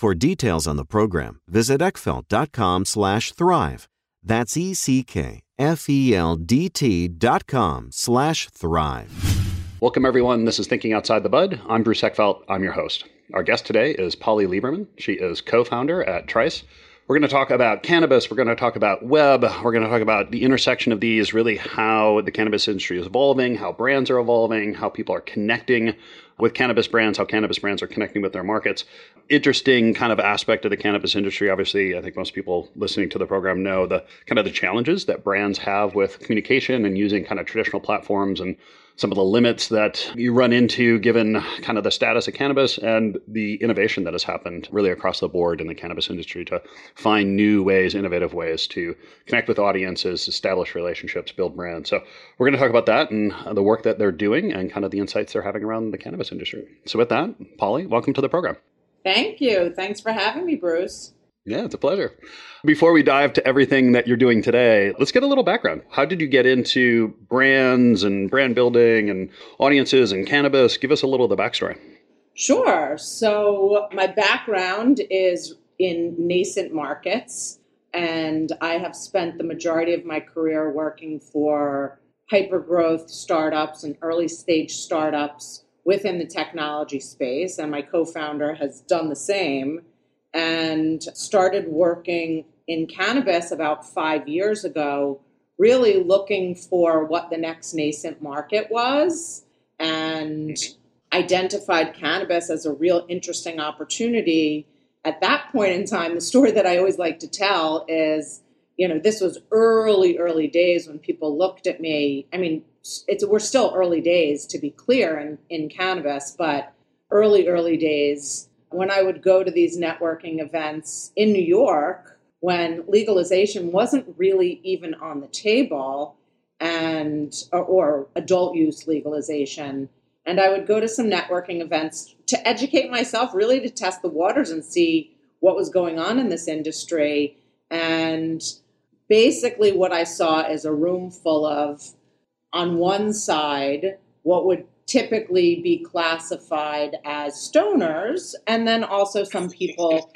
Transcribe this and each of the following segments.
For details on the program, visit eckfeldt.com slash thrive. That's E-C-K-F-E-L-D-T dot com slash thrive. Welcome, everyone. This is Thinking Outside the Bud. I'm Bruce Eckfeldt. I'm your host. Our guest today is Polly Lieberman. She is co-founder at Thrice. We're going to talk about cannabis. We're going to talk about web. We're going to talk about the intersection of these, really how the cannabis industry is evolving, how brands are evolving, how people are connecting with cannabis brands, how cannabis brands are connecting with their markets. Interesting kind of aspect of the cannabis industry. Obviously, I think most people listening to the program know the kind of the challenges that brands have with communication and using kind of traditional platforms and some of the limits that you run into given kind of the status of cannabis and the innovation that has happened really across the board in the cannabis industry to find new ways, innovative ways to connect with audiences, establish relationships, build brands. So we're going to talk about that and the work that they're doing and kind of the insights they're having around the cannabis industry. So with that, Polly, welcome to the program. Thank you. Thanks for having me, Bruce. Yeah, it's a pleasure. Before we dive to everything that you're doing today, let's get a little background. How did you get into brands and brand building and audiences and cannabis? Give us a little of the backstory. Sure. So, my background is in nascent markets, and I have spent the majority of my career working for hypergrowth startups and early stage startups within the technology space. And my co founder has done the same and started working in cannabis about five years ago, really looking for what the next nascent market was and mm-hmm. identified cannabis as a real interesting opportunity. At that point in time, the story that I always like to tell is, you know, this was early, early days when people looked at me. I mean, it's we're still early days to be clear in, in cannabis, but early, early days when I would go to these networking events in New York when legalization wasn't really even on the table and or, or, adult use legalization. And I would go to some networking events to educate myself really to test the waters and see what was going on in this industry. And basically what I saw is a room full of on one side what would typically be classified as stoners, and then also some people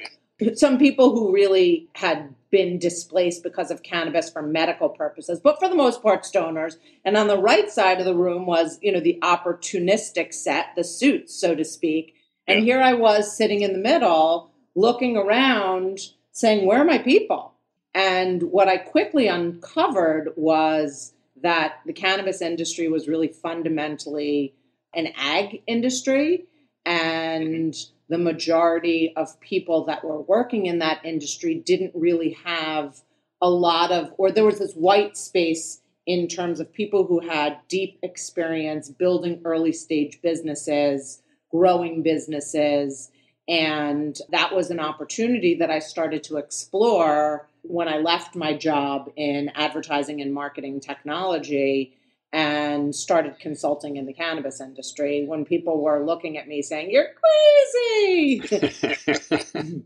some people who really had been displaced because of cannabis for medical purposes, but for the most part, stoners. And on the right side of the room was, you know, the opportunistic set, the suits, so to speak. And here I was sitting in the middle, looking around, saying, Where are my people? And what I quickly uncovered was that the cannabis industry was really fundamentally an ag industry. And the majority of people that were working in that industry didn't really have a lot of, or there was this white space in terms of people who had deep experience building early stage businesses, growing businesses. And that was an opportunity that I started to explore when I left my job in advertising and marketing technology and started consulting in the cannabis industry when people were looking at me saying, You're crazy.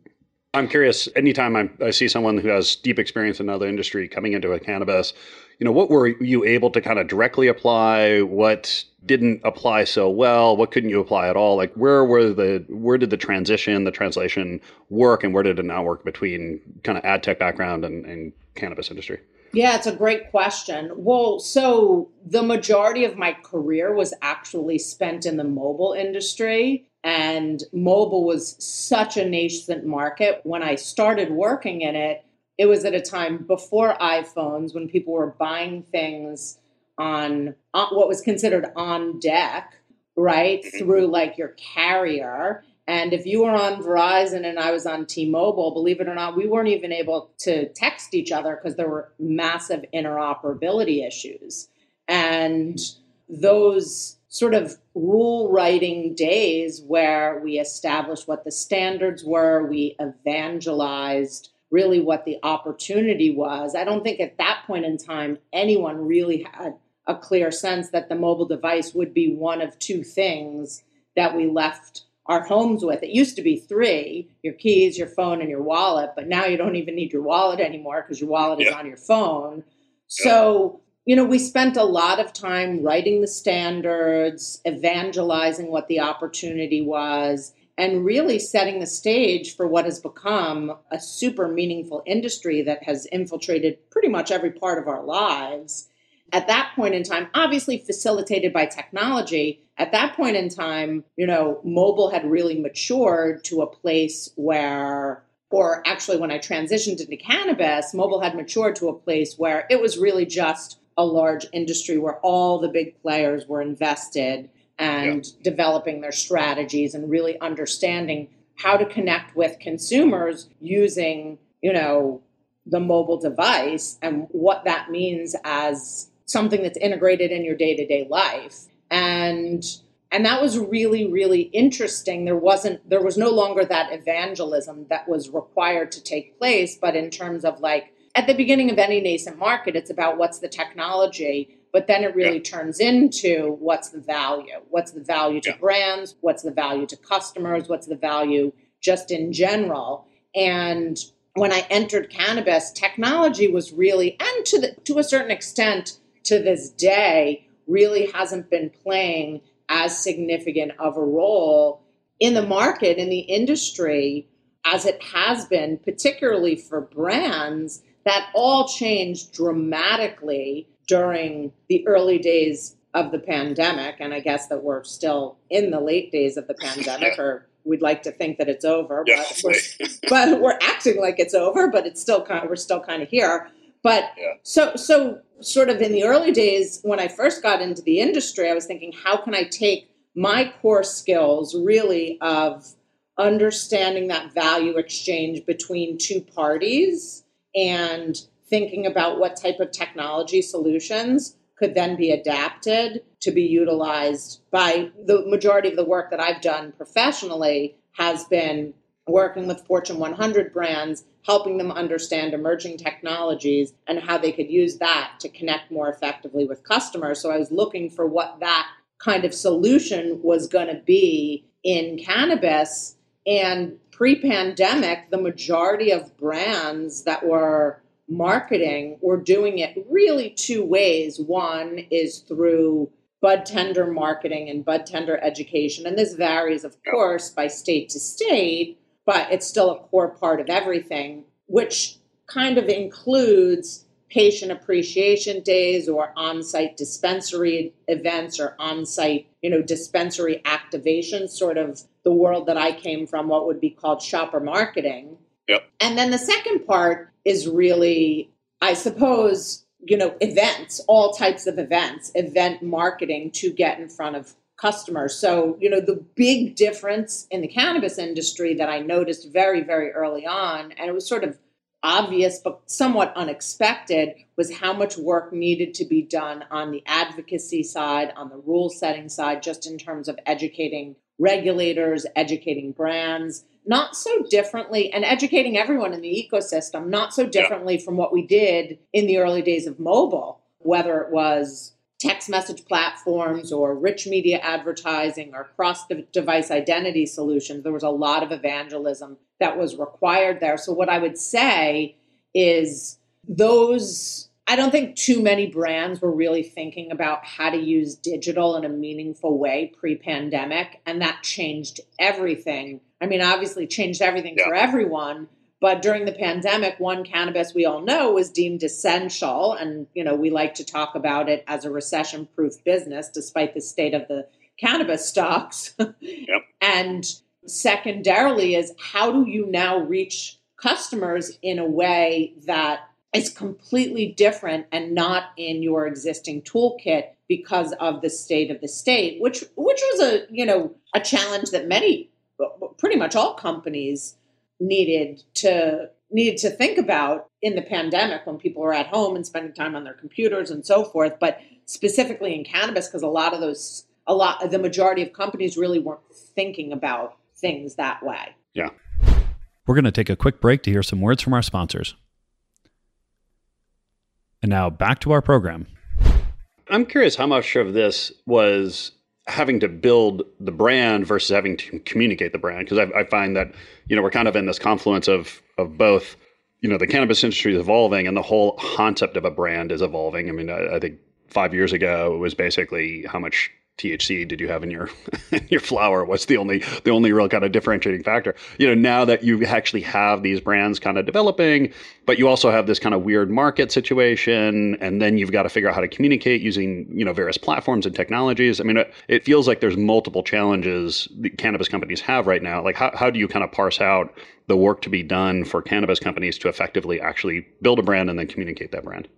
I'm curious, anytime I, I, see someone who has deep experience in another industry coming into a cannabis, you know, what were you able to kind of directly apply? What didn't apply so well? What couldn't you apply at all? Like where were the where did the transition, the translation work and where did it not work between kind of ad tech background and, and cannabis industry? Yeah, it's a great question. Well, so the majority of my career was actually spent in the mobile industry. And mobile was such a nascent market. When I started working in it, it was at a time before iPhones when people were buying things on, on what was considered on deck, right? Mm-hmm. Through like your carrier. And if you were on Verizon and I was on T Mobile, believe it or not, we weren't even able to text each other because there were massive interoperability issues. And those sort of rule writing days where we established what the standards were, we evangelized really what the opportunity was. I don't think at that point in time anyone really had a clear sense that the mobile device would be one of two things that we left our homes with. It used to be three your keys, your phone, and your wallet, but now you don't even need your wallet anymore because your wallet yeah. is on your phone. So, you know, we spent a lot of time writing the standards, evangelizing what the opportunity was, and really setting the stage for what has become a super meaningful industry that has infiltrated pretty much every part of our lives at that point in time, obviously facilitated by technology, at that point in time, you know, mobile had really matured to a place where, or actually when I transitioned into cannabis, mobile had matured to a place where it was really just a large industry where all the big players were invested and yeah. developing their strategies and really understanding how to connect with consumers using, you know, the mobile device and what that means as something that's integrated in your day-to-day life. And and that was really really interesting. There wasn't there was no longer that evangelism that was required to take place but in terms of like at the beginning of any nascent market it's about what's the technology but then it really yeah. turns into what's the value? What's the value to yeah. brands? What's the value to customers? What's the value just in general? And when i entered cannabis technology was really and to the to a certain extent to this day really hasn't been playing as significant of a role in the market, in the industry, as it has been, particularly for brands. That all changed dramatically during the early days of the pandemic. And I guess that we're still in the late days of the pandemic, or we'd like to think that it's over, but, we're, but we're acting like it's over, but it's still kind of, we're still kind of here. But yeah. so so sort of in the early days when I first got into the industry, I was thinking, how can I take my core skills really of understanding that value exchange between two parties and thinking about what type of technology solutions could then be adapted to be utilized by the majority of the work that I've done professionally has been working with Fortune 100 brands, helping them understand emerging technologies and how they could use that to connect more effectively with customers. So I was looking for what that kind of solution was going to be in cannabis. And pre pandemic, the majority of brands that were marketing were doing it really two ways. One is through bud tender marketing and bud tender education. And this varies, of course, by state to state but it's still a core part of everything, which kind of includes patient appreciation days or on-site dispensary events or on-site you know dispensary activation sort of the world that i came from what would be called shopper marketing yep. and then the second part is really i suppose you know events all types of events event marketing to get in front of customers so you know the big difference in the cannabis industry that i noticed very very early on and it was sort of obvious but somewhat unexpected was how much work needed to be done on the advocacy side, on the rule setting side, just in terms of educating regulators, educating brands, not so differently, and educating everyone in the ecosystem, not so differently yeah. from what we did in the early days of mobile, whether it was text message platforms or rich media advertising or cross device identity solutions. There was a lot of evangelism that was required there. So, what I would say is those, I don't think too many brands were really thinking about how to use digital in a meaningful way pre pandemic. And that changed everything. I mean, obviously, changed everything yeah. for everyone but during the pandemic, one cannabis we all know was deemed essential. And, you know, we like to talk about it as a recession proof business, despite the state of the cannabis stocks. Yep. and secondarily, is how do you now reach customers in a way that is completely different and not in your existing toolkit because of the state of the state, which which was a you know a challenge that many pretty much all companies needed to needed to think about in the pandemic when people were at home and spending time on their computers and so forth but specifically in cannabis because a lot of those a lot the majority of companies really weren't thinking about things that way. Yeah. We're going to take a quick break to hear some words from our sponsors. And now back to our program. I'm curious how much of this was having to build the brand versus having to communicate the brand. Because I, I, find that you know we're kind of in this confluence of of both you know the cannabis industry is evolving and the whole concept of a brand is evolving. I mean i, I think five years ago it was basically how much THC did you have in your in your flower? What's the only the only real kind of differentiating factor? You know, now that you actually have these brands kind of developing, but you also have this kind of weird market situation, and then you've got to figure out how to communicate using you know various platforms and technologies. I mean, it, it feels like there's multiple challenges that cannabis companies have right now. Like, how how do you kind of parse out the work to be done for cannabis companies to effectively actually build a brand and then communicate that brand?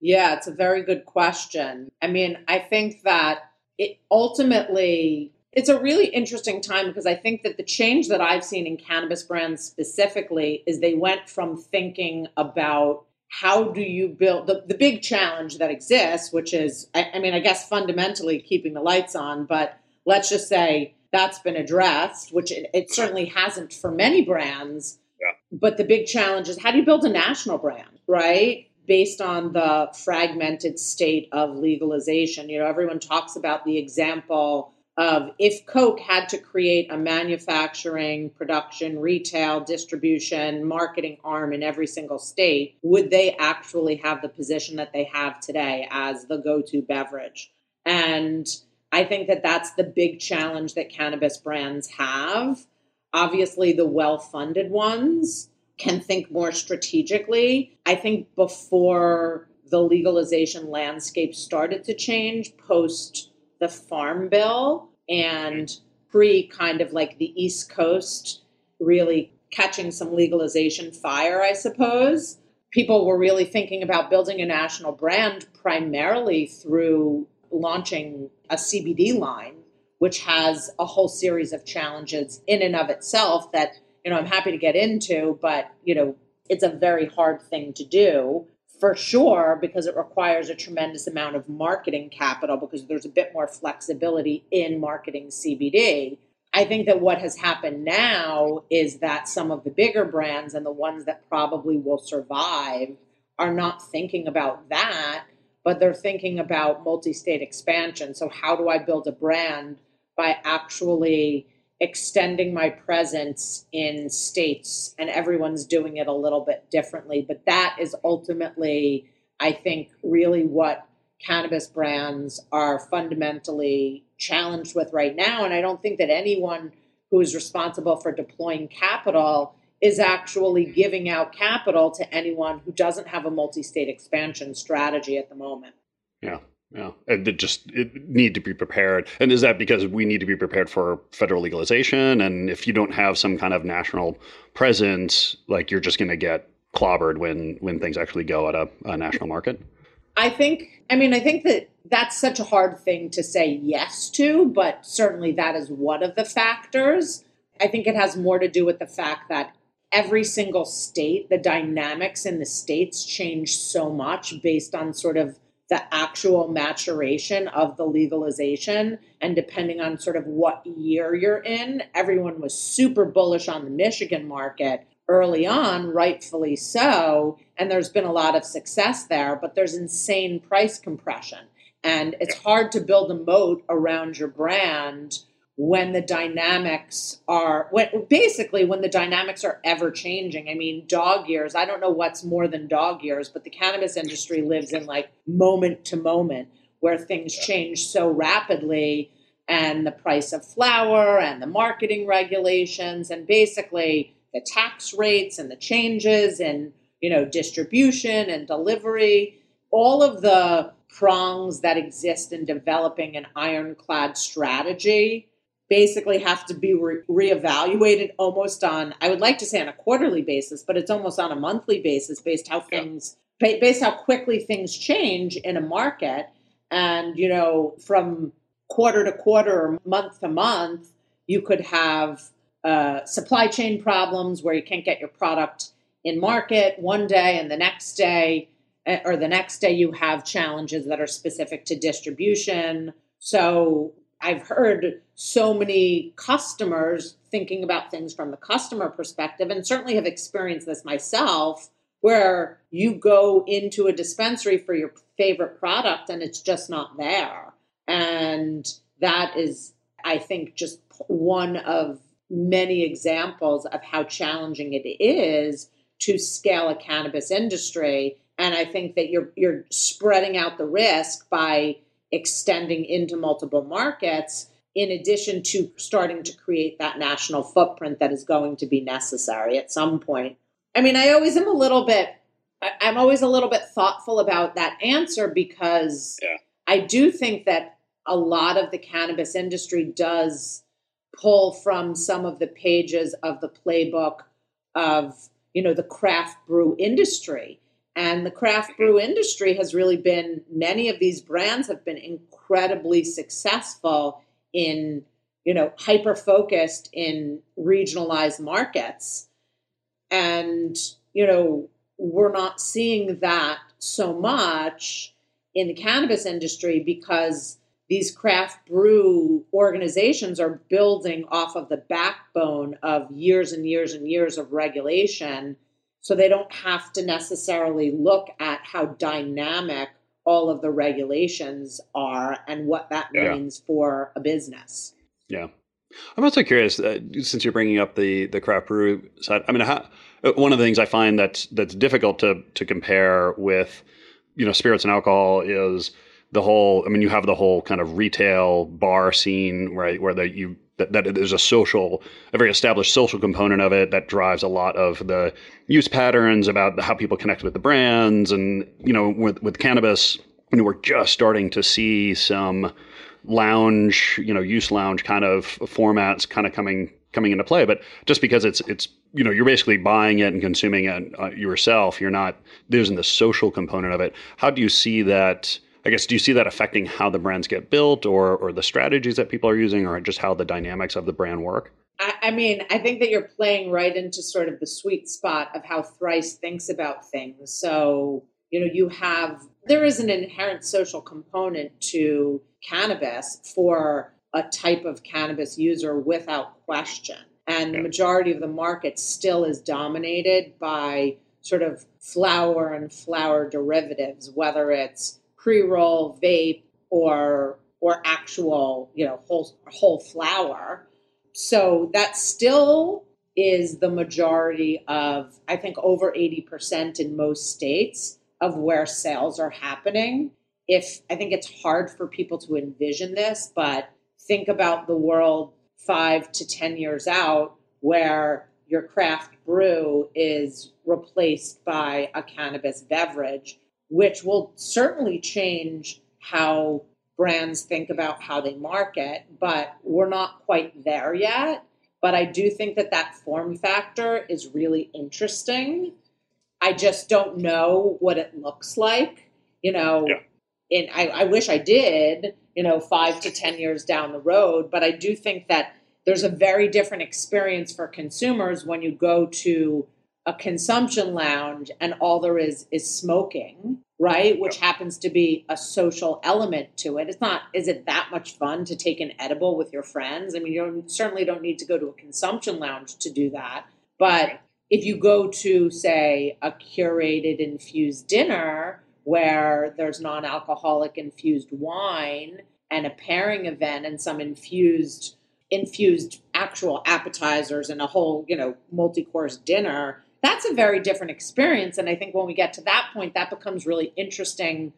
Yeah, it's a very good question. I mean, I think that it ultimately it's a really interesting time because I think that the change that I've seen in cannabis brands specifically is they went from thinking about how do you build the, the big challenge that exists, which is, I, I mean, I guess fundamentally keeping the lights on, but let's just say that's been addressed, which it, it certainly hasn't for many brands. Yeah. But the big challenge is how do you build a national brand, right? Based on the fragmented state of legalization. You know, everyone talks about the example of if Coke had to create a manufacturing, production, retail, distribution, marketing arm in every single state, would they actually have the position that they have today as the go to beverage? And I think that that's the big challenge that cannabis brands have. Obviously, the well funded ones can think more strategically. I think before the legalization landscape started to change post the Farm Bill and pre kind of like the East Coast really catching some legalization fire, I suppose. People were really thinking about building a national brand primarily through launching a CBD line, which has a whole series of challenges in and of itself that you know, I'm happy to get into, but, you know, it's a very hard thing to do for sure because it requires a tremendous amount of marketing capital because there's a bit more flexibility in marketing CBD. I think that what has happened now is that some of the bigger brands and the ones that probably will survive are not thinking about that, but they're thinking about multi state expansion. So, how do I build a brand by actually extending my presence in states and everyone's doing it a little bit differently but that is ultimately i think really what cannabis brands are fundamentally challenged with right now and i don't think that anyone who is responsible for deploying capital, is actually giving out capital to anyone who doesn't have a multi state expansion strategy at the moment. Yeah. Yeah, uh, and it just it need to be prepared. And is that because we need to be prepared for federal legalization? And if you don't have some kind of national presence, like you're just going to get clobbered when when things actually go at a, a national market. I think. I mean, I think that that's such a hard thing to say yes to, but certainly that is one of the factors. I think it has more to do with the fact that every single state, the dynamics in the states change so much based on sort of the actual maturation of the legalization. And depending on sort of what year you're in, everyone was super bullish on the Michigan market early on, rightfully so. And there's been a lot of success there, but there's insane price compression. And it's hard to build a moat around your brand when the dynamics are when basically when the dynamics are ever changing. I mean dog years i don't know what's more than dog years but the cannabis industry lives in like moment to moment where things change so rapidly and the price of flower and the marketing regulations and basically the tax rates and the changes and you know distribution and delivery all of the prongs that exist in developing an ironclad strategy basically have to be re- reevaluated almost on i would like to say on a quarterly basis but it's almost on a monthly basis based how things yeah. based how quickly things change in a market and you know from quarter to quarter or month to month you could have uh, supply chain problems where you can't get your product in market one day and the next day eh, or the next day you have challenges that are specific to distribution so I've heard so many customers thinking about things from the customer perspective, and certainly have experienced this myself, where you go into a dispensary for your favorite product and it's just not there. And that is, I think, just one of many examples of how challenging it is to scale a cannabis industry. And I think that you're you're spreading out the risk by extending into multiple markets in addition to starting to create that national footprint that is going to be necessary at some point. I mean, I always am a little bit, I'm always a little bit thoughtful about that answer because yeah. I do think that a lot of the cannabis industry does pull from some of the pages of the playbook of, you know, the craft brew industry and the craft brew industry has really been, many of these brands have been incredibly successful in, you know, hyper focused in regionalized markets. And, you know, we're not seeing that so much in the cannabis industry because these craft brew organizations are building off of the backbone of years and years and years of regulation so they don't have to necessarily look at how dynamic all of the regulations are and what that yeah. means for a business. Yeah. I'm also curious, uh, since you're bringing up the the craft brew side. I mean, how, uh, one of the things I find that's that's difficult to to compare with, you know, spirits and alcohol is the whole. I mean, you have the whole kind of retail bar scene, right, where the, you that, that there's a social, a very established social component of it that drives a lot of the use patterns about how people connect with the brands. And, you know, with, with cannabis, you know, we're just starting to see some lounge, you know, use lounge kind of formats kind of coming coming into play. But just because it's it's you know you're basically buying it and consuming it uh, yourself, you're not there's the social component of it. How do you see that? I guess do you see that affecting how the brands get built or or the strategies that people are using or just how the dynamics of the brand work? I, I mean, I think that you're playing right into sort of the sweet spot of how Thrice thinks about things. So, you know, you have there is an inherent social component to cannabis for a type of cannabis user without question. And the majority of the market still is dominated by sort of flower and flower derivatives, whether it's pre-roll, vape, or or actual, you know, whole whole flower. So that still is the majority of, I think, over 80% in most states of where sales are happening. If I think it's hard for people to envision this, but think about the world five to 10 years out where your craft brew is replaced by a cannabis beverage, which will certainly change how brands think about how they market, but we're not quite there yet. But I do think that that form factor is really interesting. I just don't know what it looks like, you know. Yeah. And I, I wish I did, you know, five to 10 years down the road. But I do think that there's a very different experience for consumers when you go to a consumption lounge and all there is is smoking right? Which happens to be a social element to it. It's not is it that much fun to take an edible with your friends? I mean you don't, certainly don't need to go to a consumption lounge to do that. But if you go to say a curated infused dinner where there's non-alcoholic infused wine and a pairing event and some infused infused actual appetizers and a whole, you know, multi-course dinner, that's a very different experience. And I think when we get to that point, that becomes really interesting,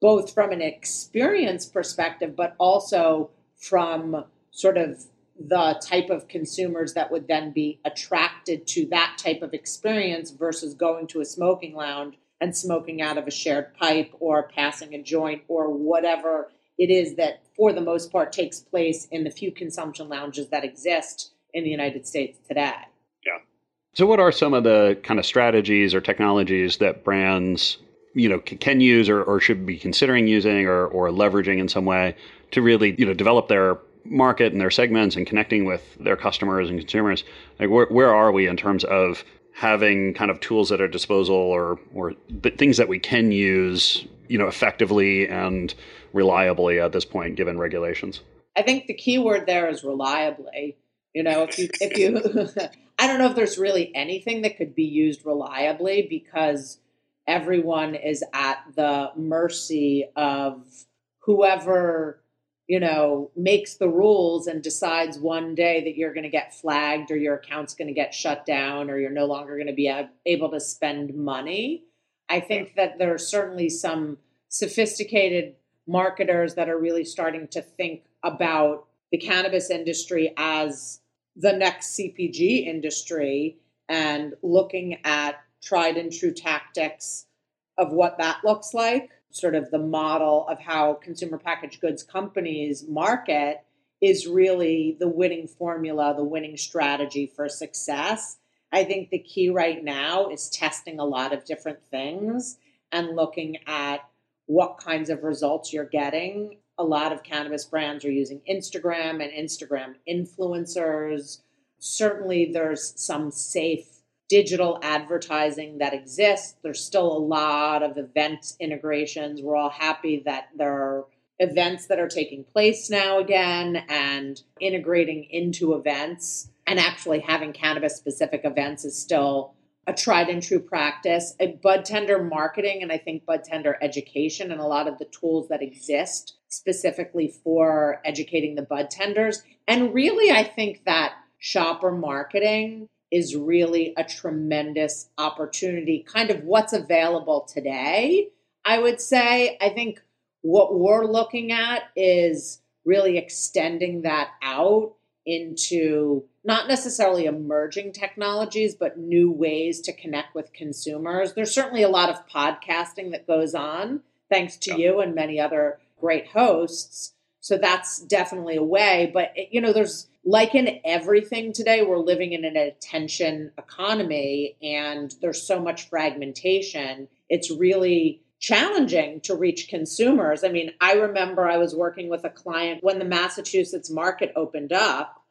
both from an experience perspective, but also from sort of the type of consumers that would then be attracted to that type of experience versus going to a smoking lounge and smoking out of a shared pipe or passing a joint or whatever it is that, for the most part, takes place in the few consumption lounges that exist in the United States today. So, what are some of the kind of strategies or technologies that brands, you know, can use or, or should be considering using or, or leveraging in some way to really, you know, develop their market and their segments and connecting with their customers and consumers? Like, where, where are we in terms of having kind of tools at our disposal or or things that we can use you know effectively and reliably at this point given regulations i think the key word there is reliably you know if you if you i don't know if there's really anything that could be used reliably because everyone is at the mercy of whoever you know, makes the rules and decides one day that you're going to get flagged or your account's going to get shut down or you're no longer going to be able to spend money. I think that there are certainly some sophisticated marketers that are really starting to think about the cannabis industry as the next CPG industry and looking at tried and true tactics of what that looks like sort of the model of how consumer packaged goods companies market is really the winning formula, the winning strategy for success. I think the key right now is testing a lot of different things and looking at what kinds of results you're getting. A lot of cannabis brands are using Instagram and Instagram influencers. Certainly, there's some safe digital advertising that exists. There's still a lot of event integrations. We're all happy that there are events that are taking place now again and integrating into events and actually having cannabis specific events is still a tried and true practice. Bud tender marketing and I think bud tender education and a lot of the tools that exist specifically for educating the bud tenders. And really, I think that shopper marketing is really a tremendous opportunity, kind of what's available today. I would say, I think what we're looking at is really extending that out into not necessarily emerging technologies, but new ways to connect with consumers. There's certainly a lot of podcasting that goes on, thanks to you and many other great hosts. So that's definitely a way. But, you know, there's like in everything today, we're living in an attention economy and there's so much fragmentation. It's really challenging to reach consumers. I mean, I remember I was working with a client when the Massachusetts market opened up,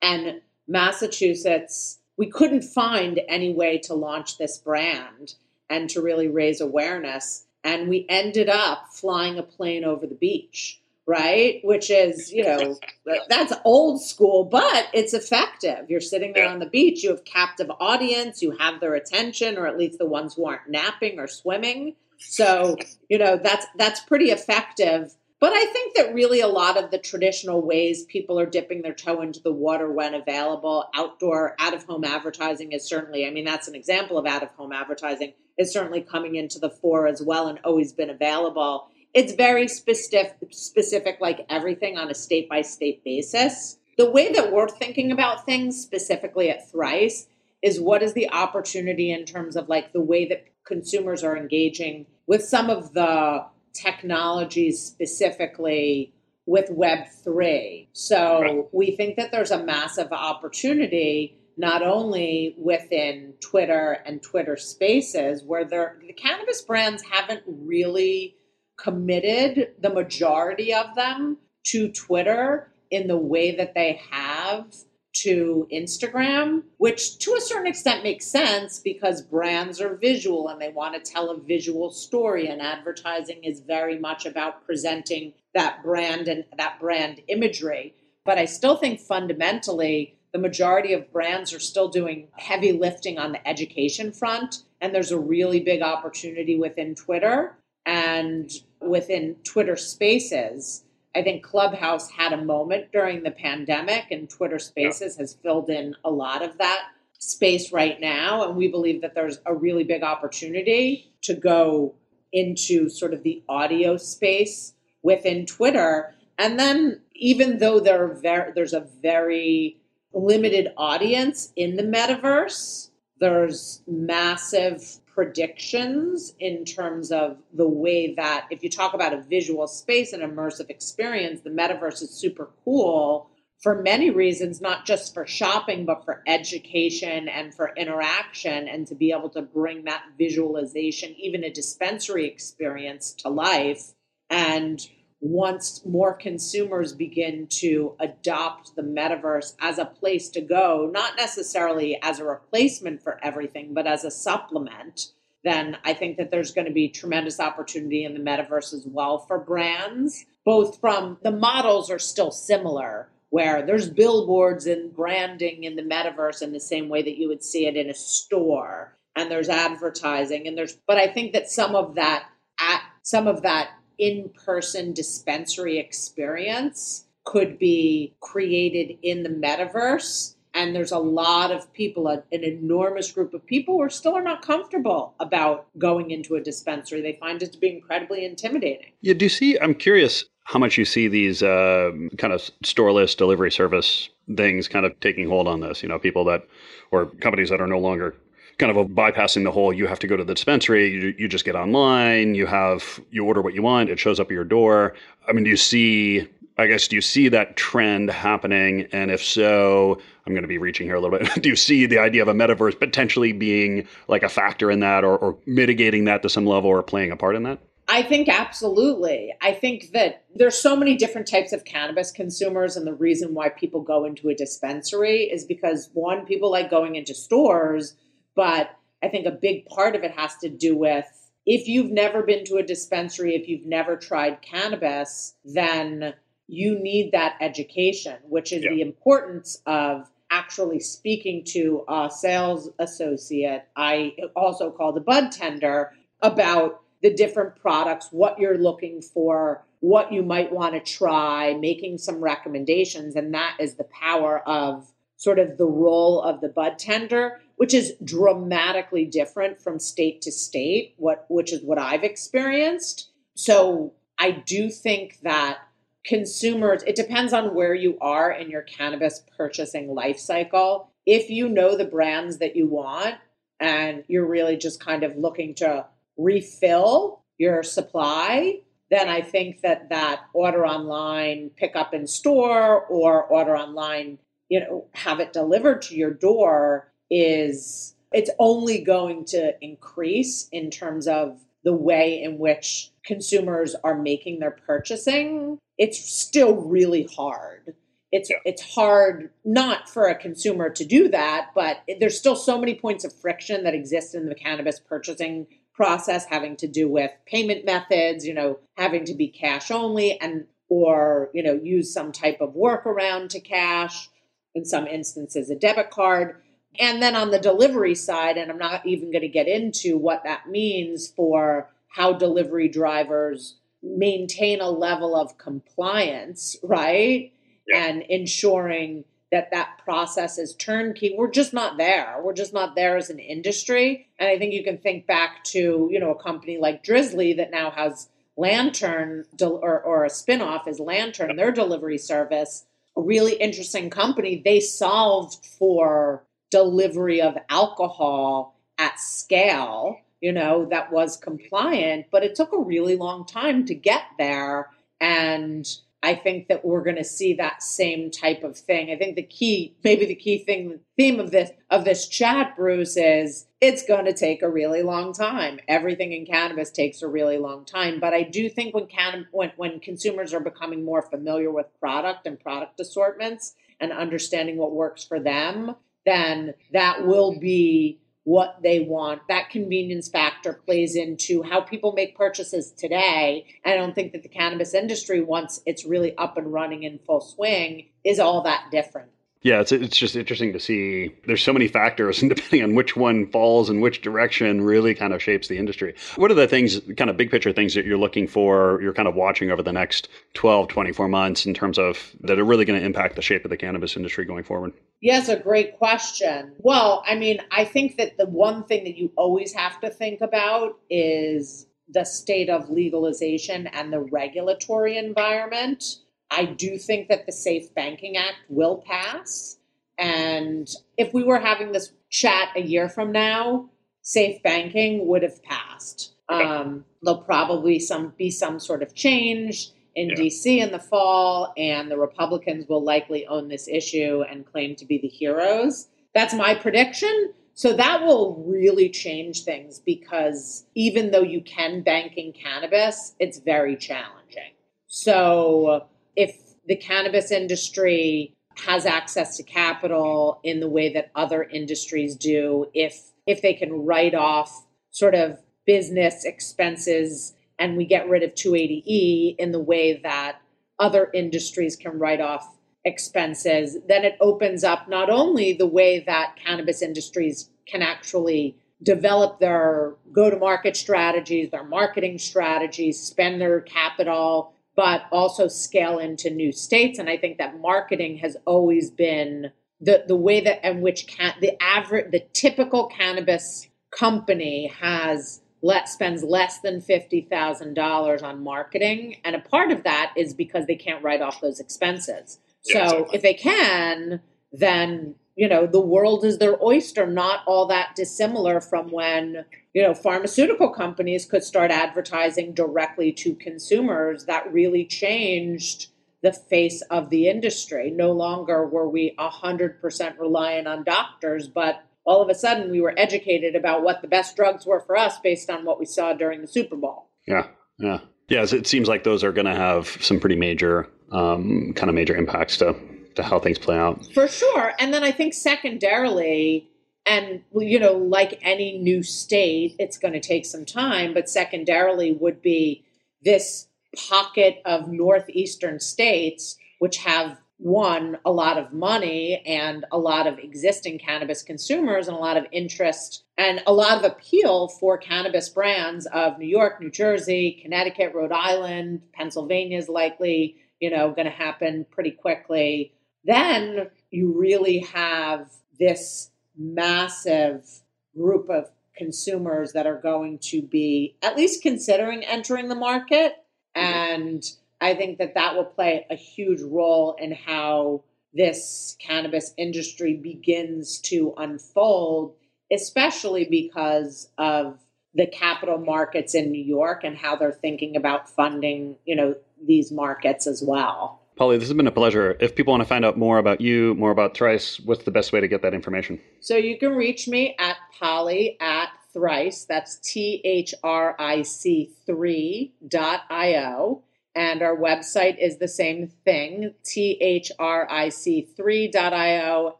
and Massachusetts, we couldn't find any way to launch this brand and to really raise awareness. And we ended up flying a plane over the beach right? Which is, you know, that's old school, but it's effective. You're sitting there on the beach, you have captive audience, you have their attention, or at least the ones who aren't napping or swimming. So, you know, that's that's pretty effective. But I think that really a lot of the traditional ways people are dipping their toe into the water when available, outdoor, out of home advertising is certainly, I mean, that's an example of out of home advertising, is certainly coming into the fore as well and always been available it's very specific, specific like everything on a state by state basis. the way that we're thinking about things specifically at Thrice is what is the opportunity in terms of like the way that consumers are engaging with some of the technologies specifically with Web3. So right. we think that there's a massive opportunity not only within Twitter and Twitter spaces, where the cannabis brands haven't really committed the majority of them to Twitter in the way that they have to Instagram, which to a certain extent makes sense because brands are visual and they want to tell a visual story, and advertising is very much about presenting that brand and that brand imagery. But I still think fundamentally, the majority of brands are still doing heavy lifting on the education front. And there's a really big opportunity within Twitter and within Twitter spaces I think Clubhouse had a moment during the pandemic, and Twitter Spaces yeah. has filled in a lot of that space right now. And we believe that there's a really big opportunity to go into sort of the audio space within Twitter. And then, even though there very, there's a very limited audience in the metaverse, there's massive predictions in terms of the way that if you talk about a visual space and immersive experience, the metaverse is super cool for many reasons, not just for shopping, but for education and for interaction, and to be able to bring that visualization, even a dispensary experience, to life. And once more consumers begin to adopt the metaverse as a place to go, not necessarily as a replacement for everything, but as a supplement, then I think that there's going to be tremendous opportunity in the metaverse as well for brands. Both from the models are still similar, where there's billboards and branding in the metaverse in the same way that you would see it in a store, and there's advertising, and there's, but I think that some of that, at some of that in person dispensary experience could be created in the metaverse. And there's a lot of people, an enormous group of people who are still are not comfortable about going into a dispensary. They find it to be incredibly intimidating. Yeah, do you see? I'm curious how much you see these uh, kind of storeless delivery service things kind of taking hold on this. You know, people that, or companies that are no longer kind of bypassing the whole you have to go to the dispensary you, you just get online you have you order what you want it shows up at your door. I mean do you see i guess do you see that trend happening? And if so i'm going to be reaching here a little bit. Do you see the idea of a metaverse potentially being like a factor in that or, or mitigating that to some level or playing a part in that? I think absolutely. I think that there's so many different types of cannabis consumers, and the reason why people go into a dispensary is because one, people like going into stores but I think a big part of it has to do with if you've never been to a dispensary, if you've never tried cannabis, then you need that education, which is yeah. the importance of actually speaking to a sales associate. I also call the bud tender about the different products, what you're looking for, what you might want to try, making some recommendations. And that is the power of sort of the role of the bud tender which is dramatically different from state to state, what which is what I've experienced. So I do think that consumers, it depends on where you are in your cannabis purchasing life cycle. If you know the brands that you want and you're really just kind of looking to refill your supply, then I think that that order online, pick up in store, or order online, you know, have it delivered to your door is it's only going to increase in terms of the way in which consumers are making their purchasing. It's still really hard. It's yeah. it's hard not for a consumer to do that, but there's still so many points of friction that exist in the cannabis purchasing process having to do with payment methods, you know, having to be cash only and or, you know, use some type of workaround to cash, in some instances a debit card. And then on the delivery side, and I'm not even going to get into what that means for how delivery drivers maintain a level of compliance, right? Yeah. And ensuring that that process is turnkey. We're just not there. We're just not there as an industry. And I think you can think back to, you know, a company like Drizly that now has Lantern or, or a spinoff is Lantern, their delivery service really interesting company. They solved for delivery of alcohol at scale, you know, that was compliant, but it took a really long time to get there. And I think that we're going to see that same type of thing. I think the key, maybe the key thing, the theme of this of this chat, Bruce, is it's going to take a really long time. Everything in cannabis takes a really long time, but I do think when can when when consumers are becoming more familiar with product and product assortments and understanding what works for them, then that will be what they want. That convenience factor plays into how people make purchases today. And I don't think that the cannabis industry, once it's really up and running in full swing, is all that different. Yeah, it's it's just interesting to see. There's so many factors, and depending on which one falls in which direction, really kind of shapes the industry. What are the things, kind of big picture things that you're looking for, you're kind of watching over the next 12, 24 months in terms of that are really going to impact the shape of the cannabis industry going forward? Yes, a great question. Well, I mean, I think that the one thing that you always have to think about is the state of legalization and the regulatory environment I do think that the Safe Banking Act will pass. And if we were having this chat a year from now, safe banking would have passed. Um, there'll probably some be some sort of change in yeah. DC in the fall, and the Republicans will likely own this issue and claim to be the heroes. That's my prediction. So that will really change things because even though you can bank in cannabis, it's very challenging. So if the cannabis industry has access to capital in the way that other industries do, if if they can write off sort of business expenses and we get rid of 280E in the way that other industries can write off expenses, then it opens up not only the way that cannabis industries can actually develop their go to market strategies, their marketing strategies, spend their capital, but also scale into new states. And I think that marketing has always been the, the way that in which can, the average, the typical cannabis company has let spends less than $50,000 on marketing. And a part of that is because they can't write off those expenses. So yeah, exactly. if they can, then you know the world is their oyster not all that dissimilar from when you know pharmaceutical companies could start advertising directly to consumers that really changed the face of the industry. No longer were we 100% reliant on doctors but all of a sudden we were educated about what the best drugs were for us based on what we saw during the super bowl. Yeah yeah. Yeah it seems like those are going to have some pretty major um, kind of major impacts to to how things play out. For sure. And then I think secondarily, and you know, like any new state, it's going to take some time, but secondarily would be this pocket of northeastern states which have one a lot of money and a lot of existing cannabis consumers and a lot of interest and a lot of appeal for cannabis brands of New York, New Jersey, Connecticut, Rhode Island, Pennsylvania is likely, you know, going to happen pretty quickly then you really have this massive group of consumers that are going to be at least considering entering the market. Mm-hmm. And I think that that will play a huge role in how this cannabis industry begins to unfold, especially because of the capital markets in New York and how they're thinking about funding, you know, these markets as well. Polly, this has been a pleasure. If people want to find out more about you, more about Thrice, what's the best way to get that information? So you can reach me at Polly at Thrice. That's T H R I C 3 dot I O. And our website is the same thing, T H R I C 3 dot I O.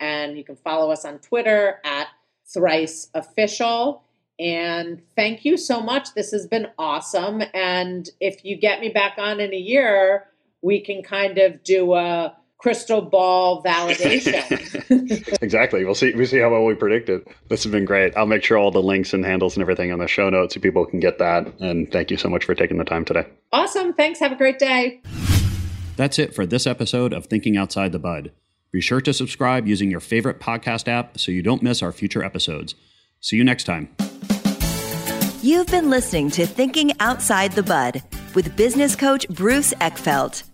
And you can follow us on Twitter at Thrice Official. And thank you so much. This has been awesome. And if you get me back on in a year, we can kind of do a crystal ball validation. exactly. We'll see. We'll see how well we predicted. This has been great. I'll make sure all the links and handles and everything on the show notes so people can get that. And thank you so much for taking the time today. Awesome. Thanks. Have a great day. That's it for this episode of Thinking Outside the Bud. Be sure to subscribe using your favorite podcast app so you don't miss our future episodes. See you next time. You've been listening to Thinking Outside the Bud with business coach Bruce Eckfeldt.